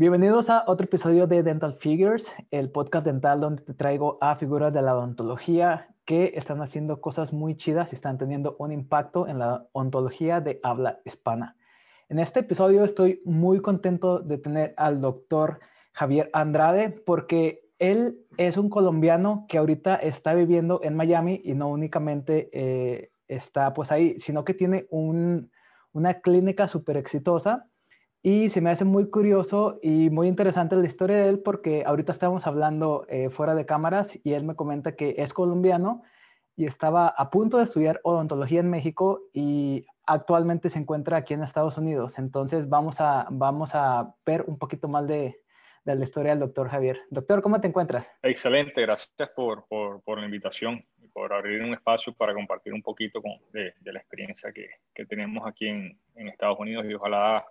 Bienvenidos a otro episodio de Dental Figures, el podcast dental donde te traigo a figuras de la odontología que están haciendo cosas muy chidas y están teniendo un impacto en la odontología de habla hispana. En este episodio estoy muy contento de tener al doctor Javier Andrade porque él es un colombiano que ahorita está viviendo en Miami y no únicamente eh, está pues ahí, sino que tiene una clínica súper exitosa y se me hace muy curioso y muy interesante la historia de él porque ahorita estamos hablando eh, fuera de cámaras y él me comenta que es colombiano y estaba a punto de estudiar odontología en México y actualmente se encuentra aquí en Estados Unidos. Entonces vamos a, vamos a ver un poquito más de, de la historia del doctor Javier. Doctor, ¿cómo te encuentras? Excelente, gracias por, por, por la invitación y por abrir un espacio para compartir un poquito con, de, de, la experiencia que, que tenemos aquí en, en Estados Unidos y ojalá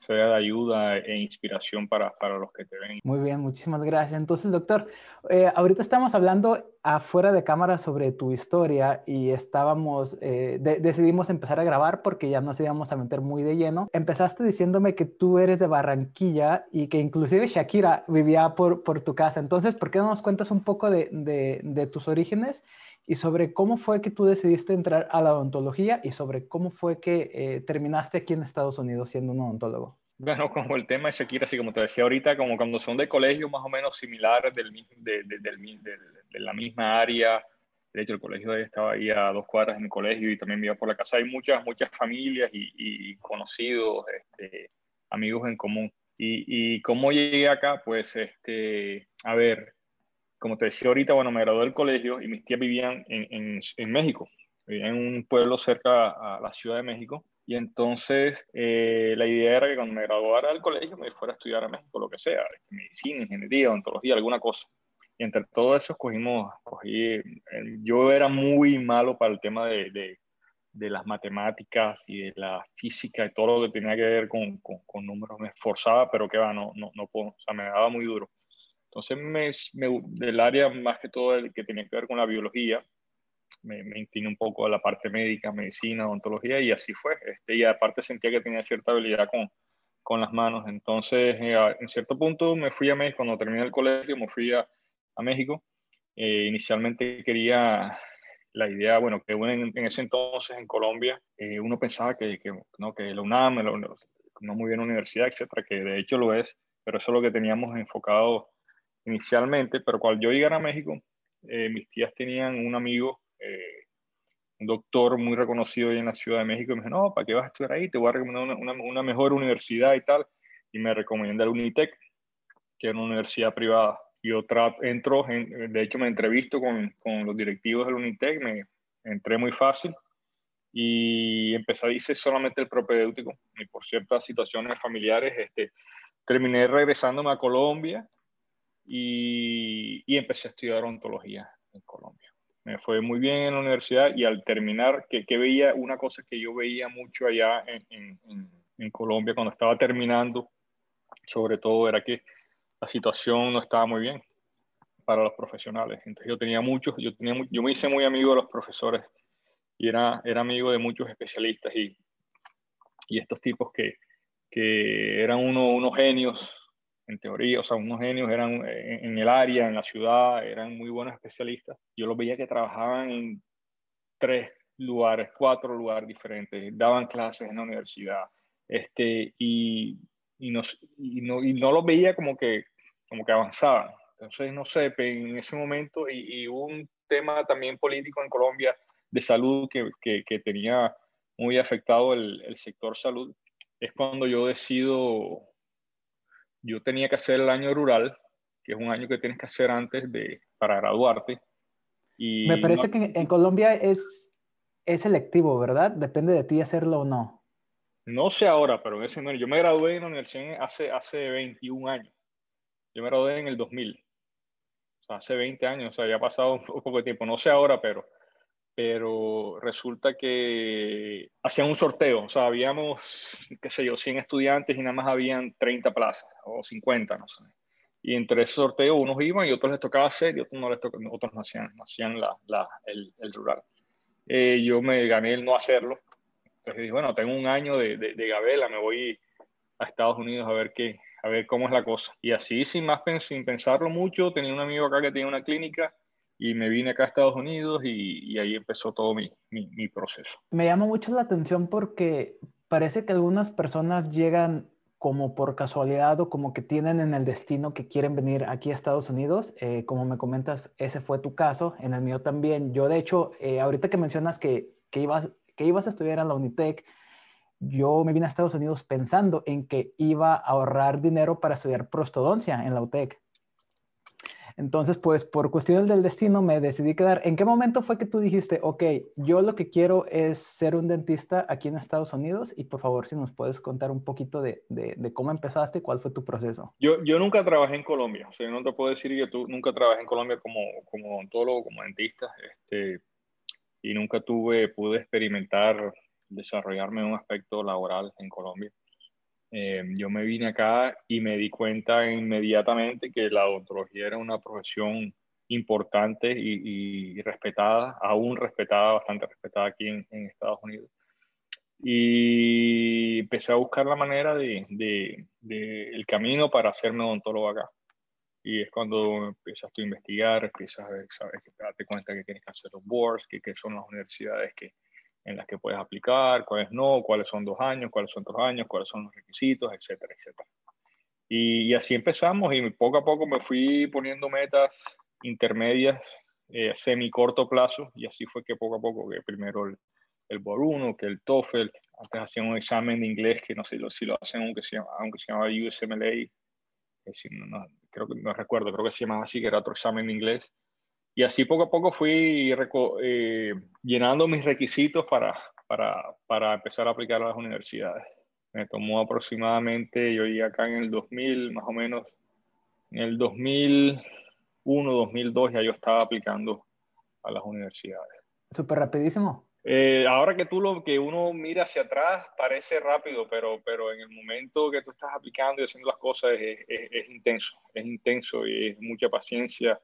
sea de ayuda e inspiración para, para, los que te ven. Muy bien, muchísimas gracias. Entonces, doctor, eh, ahorita estamos hablando afuera de cámara sobre tu historia y estábamos, eh, de, decidimos empezar a grabar porque ya nos íbamos a meter muy de lleno. Empezaste diciéndome que tú eres de Barranquilla y que inclusive Shakira vivía por, por tu casa. Entonces, ¿por qué no nos cuentas un poco de, de tus orígenes y sobre cómo fue que tú decidiste entrar a la odontología y sobre cómo fue que eh, terminaste aquí en Estados Unidos siendo un odontólogo. Bueno, como el tema de Shakira, así como te decía ahorita, como cuando son de colegios más o menos similares del, de, de, de, de, la misma área. De hecho, el colegio estaba ahí a dos cuadras de mi colegio y también vivía por la casa. Hay muchas, muchas familias y, y conocidos, este, amigos en común. Y, y cómo llegué acá, pues, este, a ver, como te decía ahorita, bueno, me gradué del colegio y mis tías vivían en, en, México, vivían en un pueblo cerca a la Ciudad de México. Y entonces eh, la idea era que cuando me graduara del colegio me fuera a estudiar a México, lo que sea, este, medicina, ingeniería, odontología, alguna cosa. Y entre todo eso escogimos, escogí, yo era muy malo para el tema de, de, las matemáticas y de la física y todo lo que tenía que ver con, con, con números. Me esforzaba, pero que va, no, no, no puedo, o sea, me daba muy duro. Entonces, me, me, del área más que todo el que tenía que ver con la biología, me, me incliné un poco a la parte médica, medicina, odontología, y así fue. Este, y aparte sentía que tenía cierta habilidad con, con las manos. Entonces, eh, en cierto punto me fui a México, cuando terminé el colegio, me fui a, a México. Eh, inicialmente quería la idea, bueno, que en, en ese entonces en Colombia eh, uno pensaba que, que, no, que la UNAM, la, no muy bien universidad, etcétera, que de hecho lo es, pero eso es lo que teníamos enfocado inicialmente, pero cuando yo llegara a México, eh, mis tías tenían un amigo, eh, un doctor muy reconocido en la Ciudad de México, y me dijo, no, ¿para qué vas a estudiar ahí? Te voy a recomendar una, una, una mejor universidad y tal, y me recomendó el Unitec, que era una universidad privada. Y otra, entro, en, de hecho me entrevisto con, con los directivos del Unitec, me entré muy fácil, y empecé a solamente el propedéutico, y por ciertas situaciones familiares, este, terminé regresándome a Colombia, y, y, empecé a estudiar odontología en Colombia. Me fue muy bien en la universidad y al terminar, que, que veía una cosa que yo veía mucho allá en, en, en, Colombia cuando estaba terminando, sobre todo era que la situación no estaba muy bien para los profesionales. Entonces yo tenía muchos, yo, tenía, yo me hice muy amigo de los profesores y era, era amigo de muchos especialistas y, y estos tipos que, que eran uno, unos genios en teoría, o sea, unos genios eran eh, en, el área, en la ciudad, eran muy buenos especialistas. Yo los veía que trabajaban en tres lugares, cuatro lugares diferentes, daban clases en la universidad, este, y, y, no, y, no, y no los veía como que, como que avanzaban. Entonces, no sé, en ese momento, y, y un tema también político en Colombia de salud que, que, que tenía muy afectado el, el sector salud, es cuando yo decido yo tenía que hacer el año rural, que es un año que tienes que hacer antes de, para graduarte. Y Me parece no, que en Colombia es, es selectivo, ¿verdad? Depende de ti hacerlo o no. No sé ahora, pero en ese momento, yo me gradué en la universidad hace, hace 21 años. Yo me gradué en el 2000. O sea, hace 20 años, o sea, ya ha pasado un poco de tiempo. No sé ahora, pero pero resulta que hacían un sorteo, o sea, habíamos, qué sé yo, 100 estudiantes y nada más habían 30 plazas o 50, no sé. Y entre ese sorteo unos iban y otros les tocaba hacer y otros no les tocaba, otros no hacían, no hacían la, la, el, el, rural. Eh, yo me gané el no hacerlo. Entonces dije, bueno, tengo un año de, de, de, gabela, me voy a Estados Unidos a ver qué, a ver cómo es la cosa. Y así, sin más sin pensarlo mucho, tenía un amigo acá que tenía una clínica y me vine acá a Estados Unidos y, y ahí empezó todo mi, mi, mi, proceso. Me llama mucho la atención porque parece que algunas personas llegan como por casualidad o como que tienen en el destino que quieren venir aquí a Estados Unidos. Eh, como me comentas, ese fue tu caso, en el mío también. Yo, de hecho, eh, ahorita que mencionas que, que, ibas, que ibas a estudiar en la Unitec, yo me vine a Estados Unidos pensando en que iba a ahorrar dinero para estudiar prostodoncia en la UTEC. Entonces, pues por cuestiones del destino me decidí quedar. ¿En qué momento fue que tú dijiste, ok, yo lo que quiero es ser un dentista aquí en Estados Unidos? Y por favor, si nos puedes contar un poquito de, de, cómo empezaste cuál fue tu proceso. Yo, yo nunca trabajé en Colombia. O sea, no te puedo decir que tú nunca trabajé en Colombia como, como odontólogo, como dentista. Este, y nunca tuve, pude experimentar, desarrollarme un aspecto laboral en Colombia. Eh, yo me vine acá y me di cuenta inmediatamente que la odontología era una profesión importante y, respetada, aún respetada, bastante respetada aquí en, Estados Unidos. Y empecé a buscar la manera de, el camino para hacerme odontólogo acá. Y es cuando empiezas a investigar, empiezas a ver, sabes, que te das cuenta que tienes que hacer los boards, que, que son las universidades que, en las que puedes aplicar, cuáles no, cuáles son dos años, cuáles son tres años, cuáles son los requisitos, etcétera, etcétera. Y, así empezamos y poco a poco me fui poniendo metas intermedias, eh, semi corto plazo, y así fue que poco a poco, que primero el, el BOR 1, que el TOEFL, antes hacían un examen de inglés que no sé si lo hacen, aunque se, aunque se llamaba USMLA, no, creo que no recuerdo, creo que se llamaba así, que era otro examen de inglés y así poco a poco fui eh, llenando mis requisitos para, para, para, empezar a aplicar a las universidades. Me tomó aproximadamente, yo llegué acá en el 2000, más o menos, en el 2001, 2002 ya yo estaba aplicando a las universidades. Súper rapidísimo. Eh, ahora que tú lo que uno mira hacia atrás parece rápido, pero, pero en el momento que tú estás aplicando y haciendo las cosas es, es, es intenso, es intenso y es mucha paciencia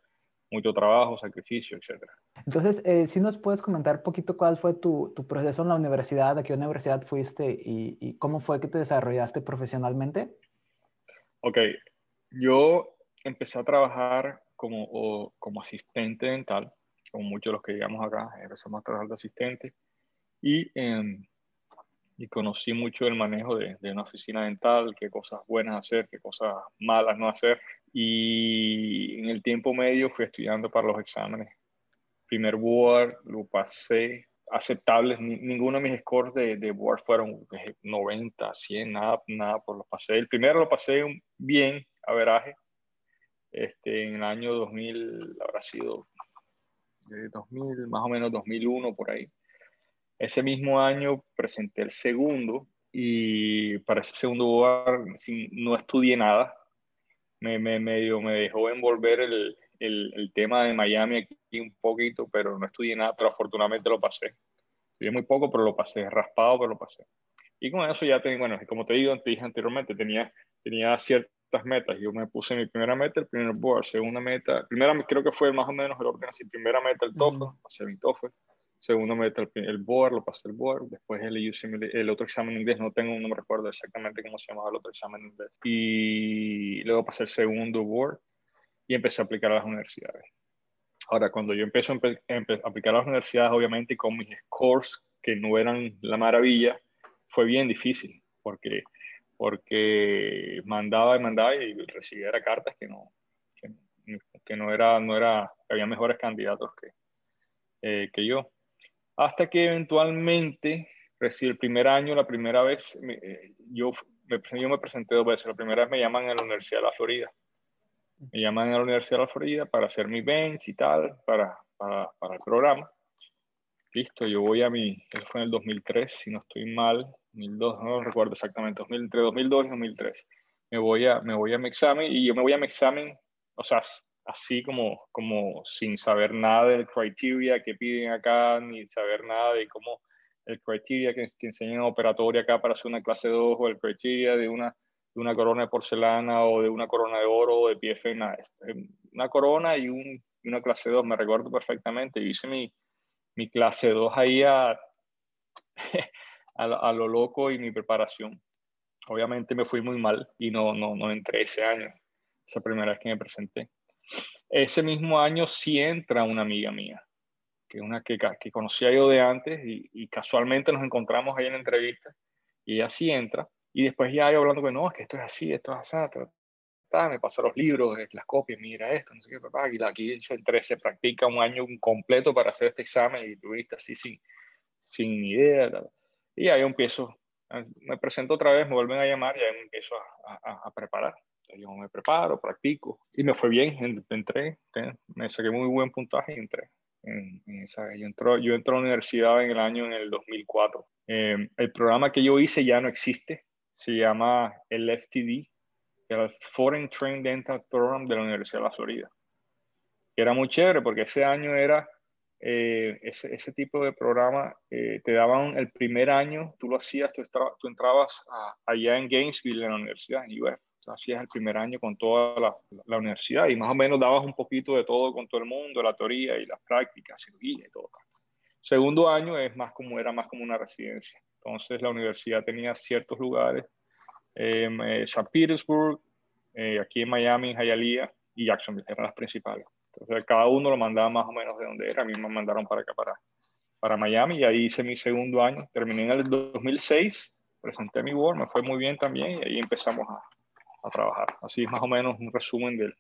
mucho trabajo, sacrificio, etc. Entonces, eh, si nos puedes comentar un poquito cuál fue tu, tu, proceso en la universidad, a qué universidad fuiste y, y, cómo fue que te desarrollaste profesionalmente. Ok, yo empecé a trabajar como, como asistente dental, como muchos de los que llegamos acá, empezamos a trabajar de asistente y, em, y conocí mucho el manejo de, de, una oficina dental, qué cosas buenas hacer, qué cosas malas no hacer y en el tiempo medio fui estudiando para los exámenes. Primer board lo pasé aceptables, ninguno de mis scores de, de board fueron 90, 100, nada, nada por los pasé. El primero lo pasé bien, a veraje, este, en el año 2000, habrá sido 2000, eh, más o menos 2001 por ahí. Ese mismo año presenté el segundo y para ese segundo board no estudié nada, me, me, medio, me dejó envolver el, el, el, tema de Miami aquí un poquito, pero no estudié nada, pero afortunadamente lo pasé. Estudié muy poco, pero lo pasé, raspado, pero lo pasé. Y con eso ya tengo, bueno, como te digo, te dije anteriormente, tenía, tenía ciertas metas. Yo me puse mi primera meta, el primer board, segunda meta, primera creo que fue más o menos el orden así, primera meta el TOEFL, pasé mi TOEFL, segundo meta el, board, lo pasé el board, después el, el otro examen en inglés, no tengo, no me recuerdo exactamente cómo se llamaba el otro examen en inglés, y luego pasé el segundo board y empecé a aplicar a las universidades. Ahora, cuando yo empecé a, a aplicar a las universidades, obviamente con mis scores que no eran la maravilla, fue bien difícil, porque, porque mandaba y mandaba y recibía cartas que no, que, que no era, no era, había mejores candidatos que, eh, que yo hasta que eventualmente, recién el primer año, la primera vez, eh, yo, me, yo me presenté dos veces. La primera vez me llaman a la Universidad de la Florida. Me llaman a la Universidad de la Florida para hacer mi bench y tal, para, para, para el programa. Listo, yo voy a mi, eso fue en el 2003, si no estoy mal, 2002, no recuerdo exactamente, entre 2002 y 2003. Me voy, a, me voy a mi examen y yo me voy a mi examen, o sea, así como, como sin saber nada del criteria que piden acá, ni saber nada de cómo el criteria que, que enseñan operatoria acá para hacer una clase 2 o el criteria de una, de una corona de porcelana o de una corona de oro o de PF, nada. Una corona y, un, una clase 2, me recuerdo perfectamente. Yo hice mi, mi clase 2 ahí a, a, lo loco y mi preparación. obviamente me fui muy mal y no, no, no entré ese año, esa primera vez que me presenté. Ese mismo año sí entra una amiga mía, que una que, que conocía yo de antes y, casualmente nos encontramos ahí en la entrevista y ella sí entra y después ya yo hablando que no, es que esto es así, esto es así, me pasa los libros, las copias, mira esto, no sé qué, papá, y aquí se, se practica un año completo para hacer este examen y tuviste así sin, sin idea. Y ahí empiezo, me presento otra vez, me vuelven a llamar y ahí empiezo a, a, preparar. Yo me preparo, practico y me fue bien, entré, me saqué muy buen puntaje y entré. En, esa, yo, entro, yo entré a la universidad en el año en el 2004. Eh, el programa que yo hice ya no existe, se llama el FTD, el Foreign Train Dental Program de la Universidad de la Florida. Que era muy chévere porque ese año era eh, ese, ese, tipo de programa, eh, te daban el primer año, tú lo hacías, tú, tú entrabas allá en Gainesville, en la universidad, en UF. Hacías el primer año con toda la, la, universidad y más o menos dabas un poquito de todo con todo el mundo, la teoría y las prácticas, cirugía y todo. Segundo año es más como, era más como una residencia. Entonces la universidad tenía ciertos lugares Em, eh, San Petersburg, eh, aquí en Miami, en Hialeah y Jacksonville, eran las principales. Entonces, cada uno lo mandaba más o menos de donde era. A mí me mandaron para acá, para, para Miami, y ahí hice mi segundo año. Terminé en el 2006, presenté mi Word, me fue muy bien también, y ahí empezamos a, a trabajar. Así es más o menos un resumen del,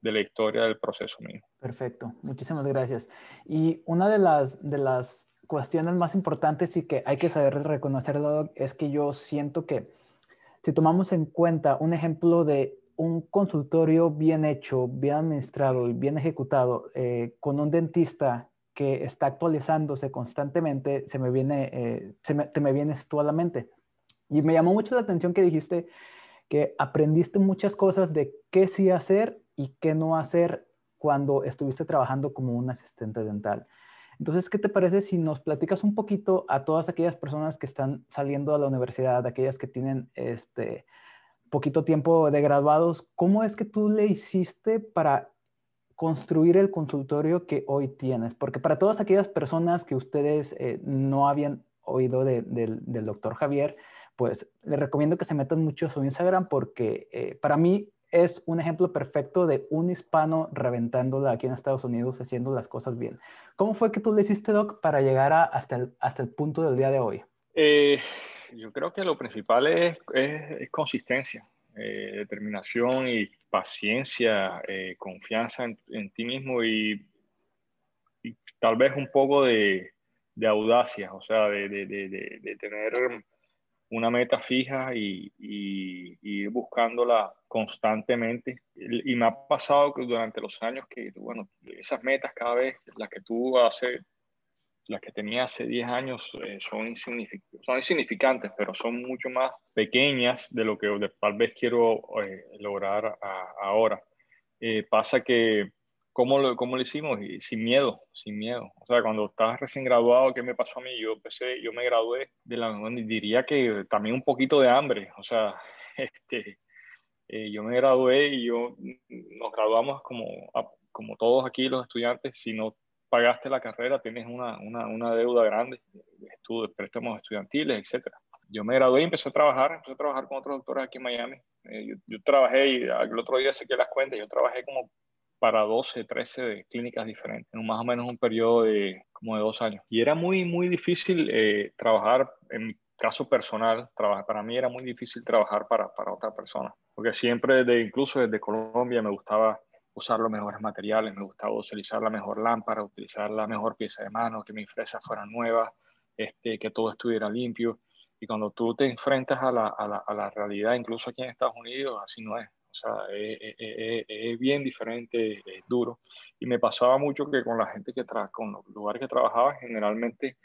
de la historia del proceso mío. Perfecto, muchísimas gracias. Y una de las, de las cuestiones más importantes y que hay que saber reconocer, es que yo siento que si tomamos en cuenta un ejemplo de un consultorio bien hecho, bien administrado y bien ejecutado, eh, con un dentista que está actualizándose constantemente, se me viene, eh, se me, te me vienes tú a la mente. Y me llamó mucho la atención que dijiste que aprendiste muchas cosas de qué sí hacer y qué no hacer cuando estuviste trabajando como un asistente dental. Entonces, ¿qué te parece si nos platicas un poquito a todas aquellas personas que están saliendo de la universidad, aquellas que tienen este poquito tiempo de graduados, cómo es que tú le hiciste para construir el consultorio que hoy tienes? Porque para todas aquellas personas que ustedes eh, no habían oído del doctor Javier, pues les recomiendo que se metan mucho a su Instagram porque eh, para mí es un ejemplo perfecto de un hispano reventándola aquí en Estados Unidos, haciendo las cosas bien. ¿Cómo fue que tú le hiciste, Doc, para llegar hasta, el, hasta el punto del día de hoy? Eh, yo creo que lo principal es, es, consistencia, eh, determinación y paciencia, eh, confianza en, ti mismo y, y, tal vez un poco de, de audacia, o sea, de, de, de tener una meta fija y, ir buscándola constantemente. Y, me ha pasado que durante los años que, bueno, esas metas cada vez, las que tú hace, las que tenía hace 10 años, eh, son, insignificantes, son insignificantes, pero son mucho más pequeñas de lo que tal vez quiero eh, lograr ahora. Eh, pasa que ¿Cómo lo, ¿Cómo lo hicimos? Y sin miedo, sin miedo. O sea, cuando estás recién graduado, ¿qué me pasó a mí? Yo empecé, yo me gradué de la, diría que también un poquito de hambre. O sea, este, eh, yo me gradué y yo, nos graduamos como, como todos aquí los estudiantes. Si no pagaste la carrera, tienes una, una, una deuda grande de estudios, préstamos estudiantiles, etc. Yo me gradué y empecé a trabajar, empecé a trabajar con otros doctores aquí en Miami. Eh, yo, yo, trabajé, y el otro día saqué las cuentas, yo trabajé como para 12, 13 clínicas diferentes, en más o menos un periodo de como de dos años. Y era muy, muy difícil eh, trabajar, en mi caso personal, trabajar, para mí era muy difícil trabajar para, para otra persona, porque siempre, desde, incluso desde Colombia, me gustaba usar los mejores materiales, me gustaba utilizar la mejor lámpara, utilizar la mejor pieza de mano, que mis fresas fueran nuevas, este, que todo estuviera limpio. Y cuando tú te enfrentas a la, a la, a la realidad, incluso aquí en Estados Unidos, así no es. Sea, es, bien diferente, es duro. Y me pasaba mucho que con la gente que trabaja, con los lugares que trabajaba, generalmente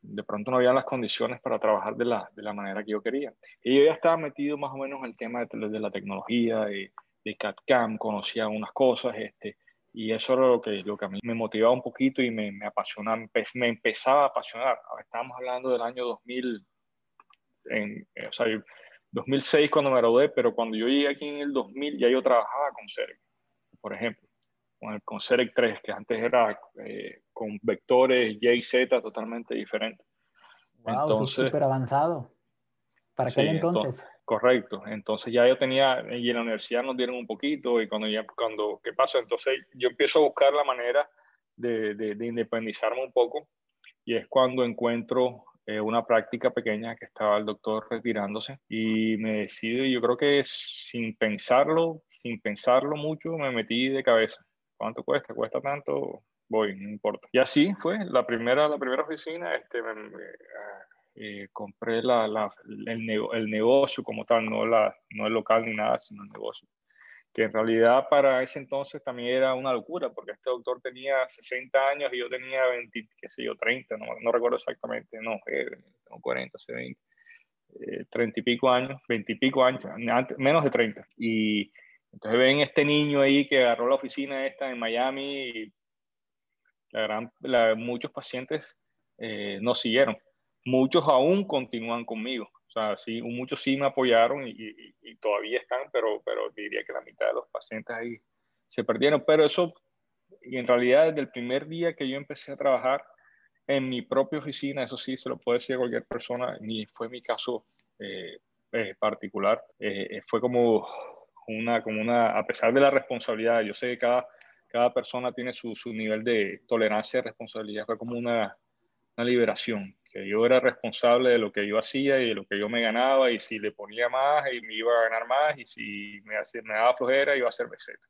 de pronto no había las condiciones para trabajar de la, de la manera que yo quería. Y yo ya estaba metido más o menos en el tema de, de la tecnología, de, de CAD-CAM, conocía unas cosas, este, y eso era lo que, lo que a mí me motivaba un poquito y me, me apasionaba, me empezaba a apasionar. Estábamos hablando del año 2000, en, o sea, 2006 cuando me gradué, pero cuando yo llegué aquí en el 2000 ya yo trabajaba con CEREC, por ejemplo, con, el, con 3, que antes era eh, con vectores Y y Z totalmente diferentes. Wow, súper avanzado. ¿Para qué entonces? Correcto. Entonces ya yo tenía, y en la universidad nos dieron un poquito, y cuando ya, cuando, ¿qué pasó? Entonces yo empiezo a buscar la manera de, de, independizarme un poco, y es cuando encuentro eh, una práctica pequeña que estaba el doctor retirándose, y me decido, yo creo que sin pensarlo, sin pensarlo mucho, me metí de cabeza. ¿Cuánto cuesta? ¿Cuesta tanto? Voy, no importa. Y así fue, la primera, la primera oficina, este, me, eh, compré la, la, el, el, negocio como tal, no, la, no el local ni nada, sino el negocio. Que en realidad para ese entonces también era una locura, porque este doctor tenía 60 años y yo tenía 20, qué sé yo, 30, no, no recuerdo exactamente, no, eh, 40, 20, eh, 30 y pico años, 20 y pico años, menos de 30. Y entonces ven este niño ahí que agarró la oficina esta en Miami y la gran, la, muchos pacientes eh, no siguieron muchos aún continúan conmigo. O sea, sí, muchos sí me apoyaron y, todavía están, pero, pero diría que la mitad de los pacientes ahí se perdieron. Pero eso, en realidad desde el primer día que yo empecé a trabajar en mi propia oficina, eso sí se lo puede decir a cualquier persona, ni fue mi caso eh, eh, particular, eh, fue como una, como una, a pesar de la responsabilidad, yo sé que cada, cada persona tiene su, su nivel de tolerancia y responsabilidad, fue como una, una liberación que yo era responsable de lo que yo hacía y de lo que yo me ganaba y si le ponía más y me iba a ganar más y si me, hacía, me daba flojera iba a hacer beseta.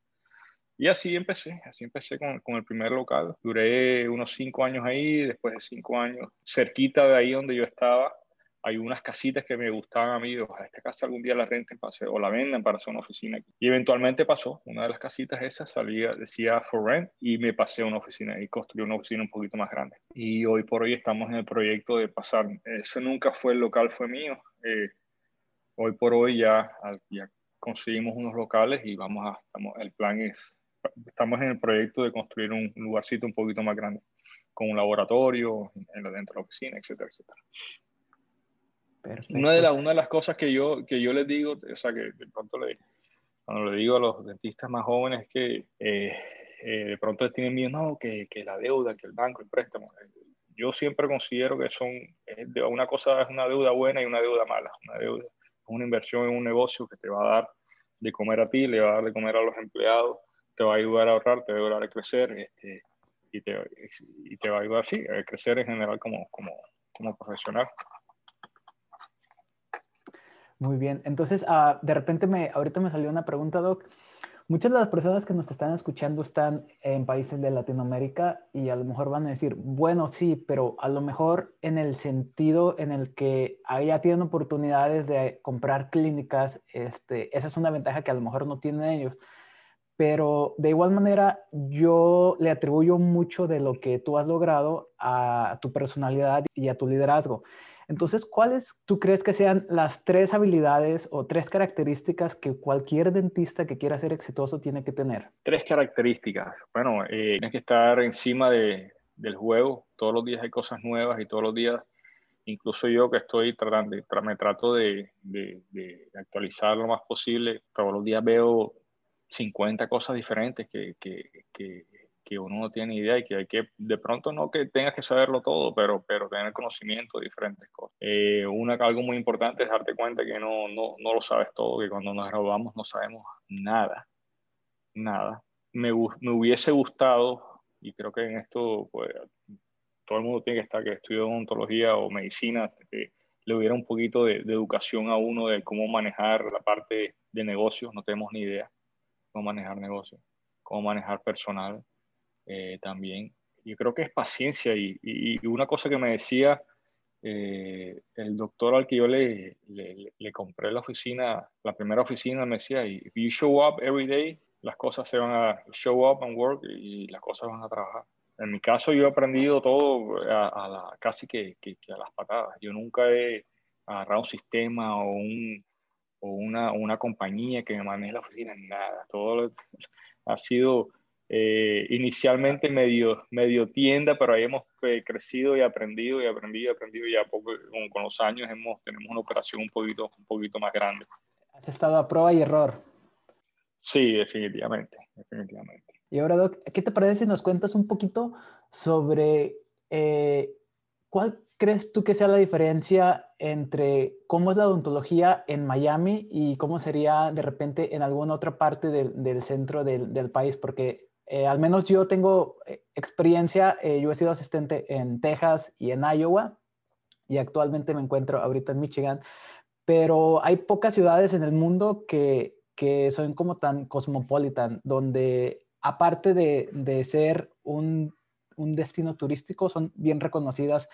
Y así empecé, así empecé con, con, el primer local. Duré unos cinco años ahí, después de cinco años, cerquita de ahí donde yo estaba, hay unas casitas que me gustaban a mí, ojalá esta casa algún día la renten para hacer, o la venden para hacer una oficina aquí. Y eventualmente pasó, una de las casitas esas salía, decía for rent, y me pasé a una oficina y construí una oficina un poquito más grande. Y hoy por hoy estamos en el proyecto de pasar, ese nunca fue el local, fue mío. Eh, hoy por hoy ya, ya conseguimos unos locales y vamos a, estamos, el plan es, estamos en el proyecto de construir un lugarcito un poquito más grande, con un laboratorio en, dentro de la oficina, etcétera, etcétera. Una de, la, una de las cosas que yo, que yo les digo, o sea, que de pronto le, cuando le digo a los dentistas más jóvenes es que eh, eh, de pronto tienen miedo, no, que, que, la deuda, que el banco, el préstamo. Yo siempre considero que son, una cosa es una deuda buena y una deuda mala. Una deuda es una inversión en un negocio que te va a dar de comer a ti, le va a dar de comer a los empleados, te va a ayudar a ahorrar, te va a ayudar a crecer este, y, te, y te va a ayudar, sí, a crecer en general como, como, como profesional. Muy bien. Entonces, uh, de repente me, ahorita me salió una pregunta, Doc. Muchas de las personas que nos están escuchando están en países de Latinoamérica y a lo mejor van a decir, bueno, sí, pero a lo mejor en el sentido en el que ya tienen oportunidades de comprar clínicas, este, esa es una ventaja que a lo mejor no tienen ellos. Pero de igual manera, yo le atribuyo mucho de lo que tú has logrado a tu personalidad y a tu liderazgo. Entonces, ¿cuáles tú crees que sean las tres habilidades o tres características que cualquier dentista que quiera ser exitoso tiene que tener? Tres características. Bueno, eh, tienes que estar encima de, del juego. Todos los días hay cosas nuevas y todos los días, incluso yo que estoy tratando, me trato de, de, de actualizar lo más posible. Todos los días veo 50 cosas diferentes que, que, que que uno no tiene idea y que hay que, de pronto no que tengas que saberlo todo, pero, pero tener conocimiento de diferentes cosas. Eh, una, algo muy importante es darte cuenta que no, no, no lo sabes todo, que cuando nos graduamos no sabemos nada, nada. Me, me hubiese gustado, y creo que en esto pues, todo el mundo tiene que estar, que estudia odontología o medicina, que le hubiera un poquito de, de educación a uno de cómo manejar la parte de negocios, no tenemos ni idea cómo manejar negocios, cómo manejar personal, eh, también. Yo creo que es paciencia y, y, una cosa que me decía eh, el doctor al que yo le, le, le, compré la oficina, la primera oficina, me decía, if you show up every day, las cosas se van a show up and work y las cosas van a trabajar. En mi caso yo he aprendido todo a, la, casi que, que, a las patadas. Yo nunca he agarrado un sistema o, un, o una, una compañía que me maneje la oficina, nada. Todo ha sido eh, inicialmente medio, medio tienda, pero ahí hemos eh, crecido y aprendido y aprendido y aprendido y ya poco, con, los años hemos, tenemos una operación un poquito, un poquito más grande. Has estado a prueba y error. Sí, definitivamente, definitivamente. Y ahora, Doc, ¿qué te parece si nos cuentas un poquito sobre eh, cuál crees tú que sea la diferencia entre cómo es la odontología en Miami y cómo sería de repente en alguna otra parte del, centro del, país, porque eh, al menos yo tengo eh, experiencia, eh, yo he sido asistente en Texas y en Iowa y actualmente me encuentro ahorita en Michigan, pero hay pocas ciudades en el mundo que, que son como tan cosmopolitan, donde aparte de, de ser un, un destino turístico, son bien reconocidas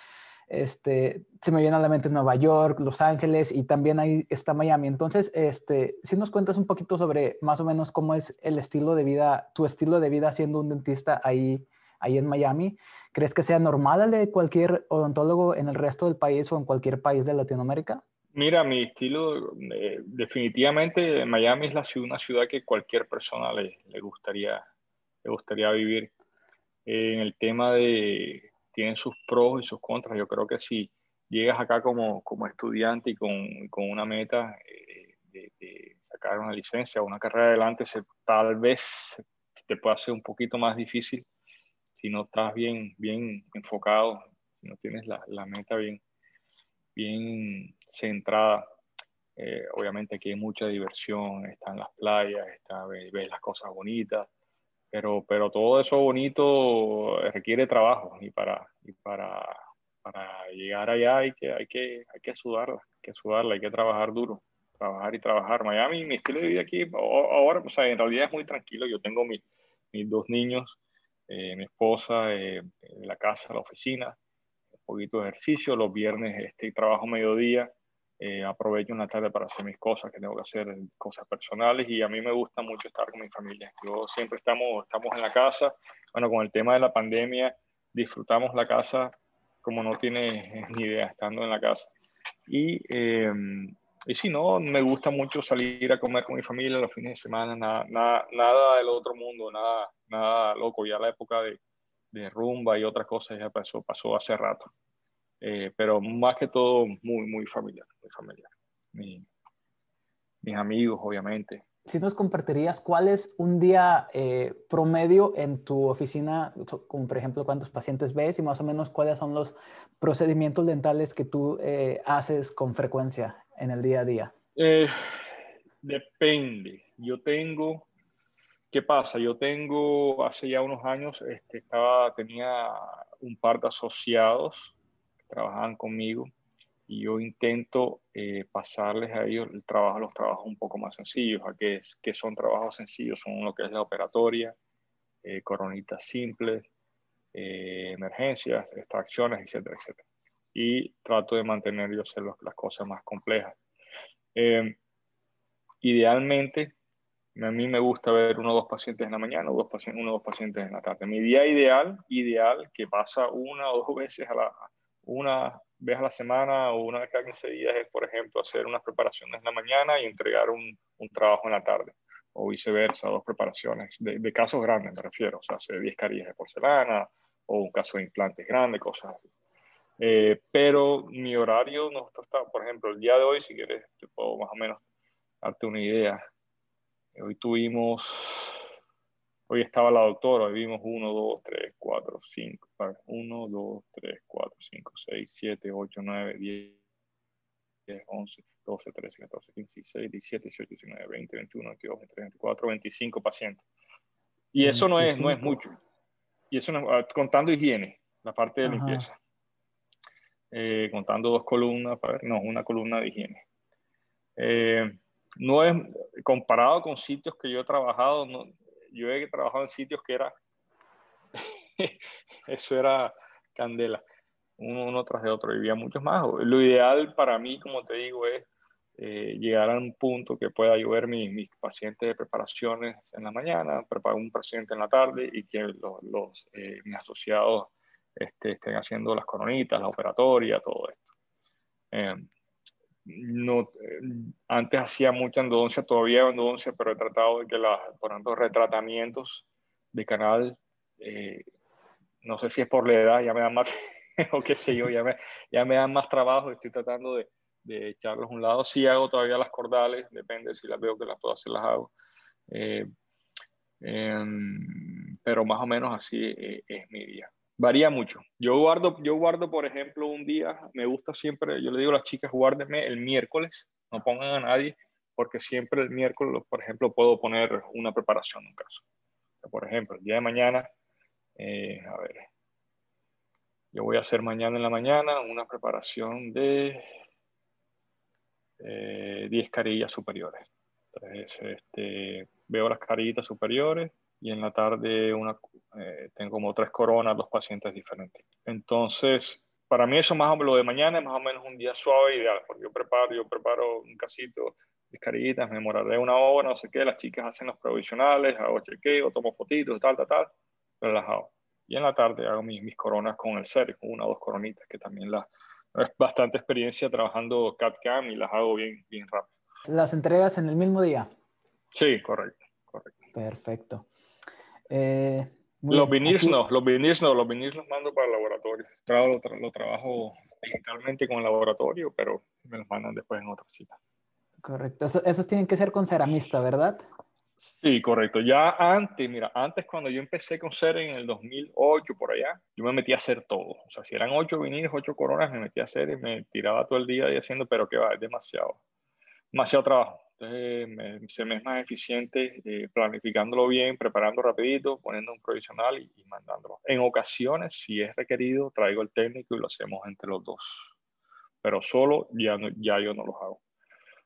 este, se me viene a la mente Nueva York, Los Ángeles y también ahí está Miami. Entonces, este, si nos cuentas un poquito sobre más o menos cómo es el estilo de vida, tu estilo de vida siendo un dentista ahí, ahí en Miami, ¿crees que sea normal el de cualquier odontólogo en el resto del país o en cualquier país de Latinoamérica? Mira, mi estilo, eh, definitivamente Miami es la ciudad, una ciudad que cualquier persona le, le gustaría, le gustaría vivir. en el tema de tienen sus pros y sus contras. Yo creo que si llegas acá como, como estudiante y con, con una meta eh, de, sacar una licencia o una carrera adelante, tal vez te pueda ser un poquito más difícil si no estás bien, bien enfocado, si no tienes la, la meta bien, bien centrada. Eh, obviamente aquí hay mucha diversión, están las playas, está, ves las cosas bonitas, pero, pero todo eso bonito requiere trabajo y para, para, para llegar allá hay que, hay, que, hay que sudarla, hay que sudarla, hay que trabajar duro, trabajar y trabajar. Miami, mi estilo de vida aquí, ahora, o sea, en realidad es muy tranquilo. Yo tengo mis dos niños, eh, mi esposa, eh, la casa, la oficina, un poquito de ejercicio. Los viernes este, trabajo mediodía eh, aprovecho una tarde para hacer mis cosas, que tengo que hacer cosas personales y a mí me gusta mucho estar con mi familia. Yo siempre estamos, estamos en la casa, bueno, con el tema de la pandemia, disfrutamos la casa como no tiene ni idea estando en la casa. Y, eh, y si no, me gusta mucho salir a comer con mi familia los fines de semana, nada, nada, nada del otro mundo, nada, nada loco, ya la época de, de rumba y otras cosas ya pasó, pasó hace rato. Eh, pero más que todo muy, muy familiar, muy familiar. mis amigos, obviamente. Si nos compartirías cuál es un día eh, promedio en tu oficina, como por ejemplo cuántos pacientes ves y más o menos cuáles son los procedimientos dentales que tú eh, haces con frecuencia en el día a día. depende. Yo tengo, ¿qué pasa? Yo tengo, hace ya unos años, este, estaba, tenía un par de asociados trabajan conmigo y yo intento eh, pasarles a ellos el trabajo, los trabajos un poco más sencillos, a que, que son trabajos sencillos, son lo que es la operatoria, eh, coronitas simples, eh, emergencias, extracciones, etcétera, etcétera. Y trato de mantener yo hacer las cosas más complejas. idealmente, a mí me gusta ver uno o dos pacientes en la mañana, uno o dos pacientes en la tarde. Mi día ideal, ideal, que pasa una o dos veces a la, una vez a la semana o una vez cada 15 días es, por ejemplo, hacer unas preparaciones en la mañana y entregar un, un trabajo en la tarde, o viceversa, dos preparaciones, de, casos grandes me refiero, o sea, hacer 10 carillas de porcelana o un caso de implantes grandes, cosas así. Eh, pero mi horario no está, por ejemplo, el día de hoy, si quieres, te puedo más o menos darte una idea. Hoy tuvimos Hoy estaba la doctora, hoy vimos 1, 2, 3, 4, 5, 1, 2, 3, 4, 5, 6, 7, 8, 9, 10, 10, 11, 12, 13, 14, 15, 16, 17, 18, 19, 20, 21, 22, 23, 24, 25 pacientes. Y eso no es, no es mucho. Y eso no, ah, contando higiene, la parte de limpieza. Eh, contando dos columnas, no, una columna de higiene. Eh, no es comparado con sitios que yo he trabajado, no, yo he trabajado en sitios que era, eso era candela, uno, tras de otro, vivía muchos más. Lo ideal para mí, como te digo, es eh, llegar a un punto que pueda yo ver mis, pacientes de preparaciones en la mañana, preparar un paciente en la tarde y que los, eh, mis asociados este, estén haciendo las coronitas, la operatoria, todo esto. Em, no, eh, antes hacía mucha endodoncia, todavía endodoncia, pero he tratado de que las, por ejemplo, retratamientos de canal, eh, no sé si es por la edad, ya me dan más, o qué sé yo, ya me, ya me dan más trabajo, estoy tratando de, de echarlos a un lado. Sí hago todavía las cordales, depende si las veo que las puedo hacer, las hago. Eh, em, pero más o menos así es mi día. Varía mucho. Yo guardo, yo guardo, por ejemplo, un día, me gusta siempre, yo le digo a las chicas, guárdenme el miércoles, no pongan a nadie, porque siempre el miércoles, por ejemplo, puedo poner una preparación en un caso. Por ejemplo, el día de mañana, eh, a ver, yo voy a hacer mañana en la mañana una preparación de 10 eh, carillas superiores. Este, veo las carillitas superiores y en la tarde una, eh, tengo como tres coronas, dos pacientes diferentes. Entonces, para mí eso más o menos, lo de mañana es más o menos un día suave ideal, porque yo preparo, yo preparo un casito, mis carillitas, me demoraré una hora, no sé qué, las chicas hacen los provisionales, hago chequeo, tomo fotitos, tal, tal, tal, relajado. Y en la tarde hago mis, mis coronas con el ser, con una o dos coronitas, que también la, es bastante experiencia trabajando CAD-CAM y las hago bien, bien rápido. ¿Las entregas en el mismo día? Sí, correcto, correcto. Perfecto. Eh, los vinils no, los vinils no, los vinils los mando para el laboratorio. Trabajo, lo, trabajo digitalmente con el laboratorio, pero me los mandan después en otra cita. Correcto. esos tienen que ser con ceramista, ¿verdad? Sí, correcto. Ya antes, mira, antes cuando yo empecé con ser en el 2008 por allá, yo me metí a hacer todo. O sea, si eran ocho viniles, ocho coronas, me metí a hacer y me tiraba todo el día y haciendo, pero que va, es demasiado, demasiado trabajo. Entonces, se me es más eficiente eh, planificándolo bien, preparando rapidito, poniendo un provisional y, mandándolo. En ocasiones, si es requerido, traigo el técnico y lo hacemos entre los dos. Pero solo ya, ya yo no los hago.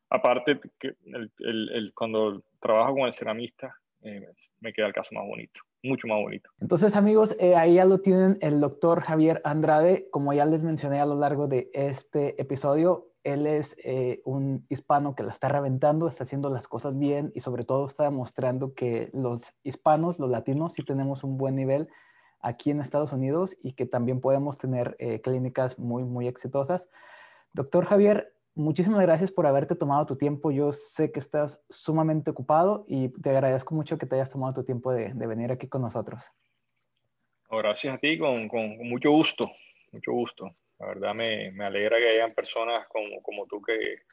Aparte, que el, cuando trabajo con el ceramista, eh, me queda el caso más bonito, mucho más bonito. Entonces, amigos, eh, ahí ya lo tienen el doctor Javier Andrade. Como ya les mencioné a lo largo de este episodio, él es eh, un hispano que la está reventando, está haciendo las cosas bien y sobre todo está demostrando que los hispanos, los latinos, sí tenemos un buen nivel aquí en Estados Unidos y que también podemos tener clínicas muy, muy exitosas. Doctor Javier, muchísimas gracias por haberte tomado tu tiempo. Yo sé que estás sumamente ocupado y te agradezco mucho que te hayas tomado tu tiempo de, venir aquí con nosotros. Gracias a ti, con, con, mucho gusto, mucho gusto. La verdad me, me alegra que hayan personas como, como tú que,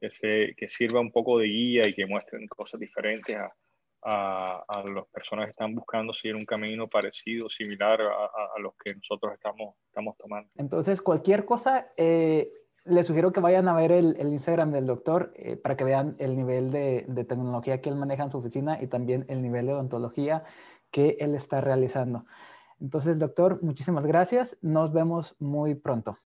que, se, que sirva un poco de guía y que muestren cosas diferentes a, a, a, las personas que están buscando seguir un camino parecido, similar a, a, los que nosotros estamos, estamos tomando. Entonces, cualquier cosa, eh, les sugiero que vayan a ver el, Instagram del doctor eh, para que vean el nivel de, de, tecnología que él maneja en su oficina y también el nivel de odontología que él está realizando. Entonces, doctor, muchísimas gracias. Nos vemos muy pronto.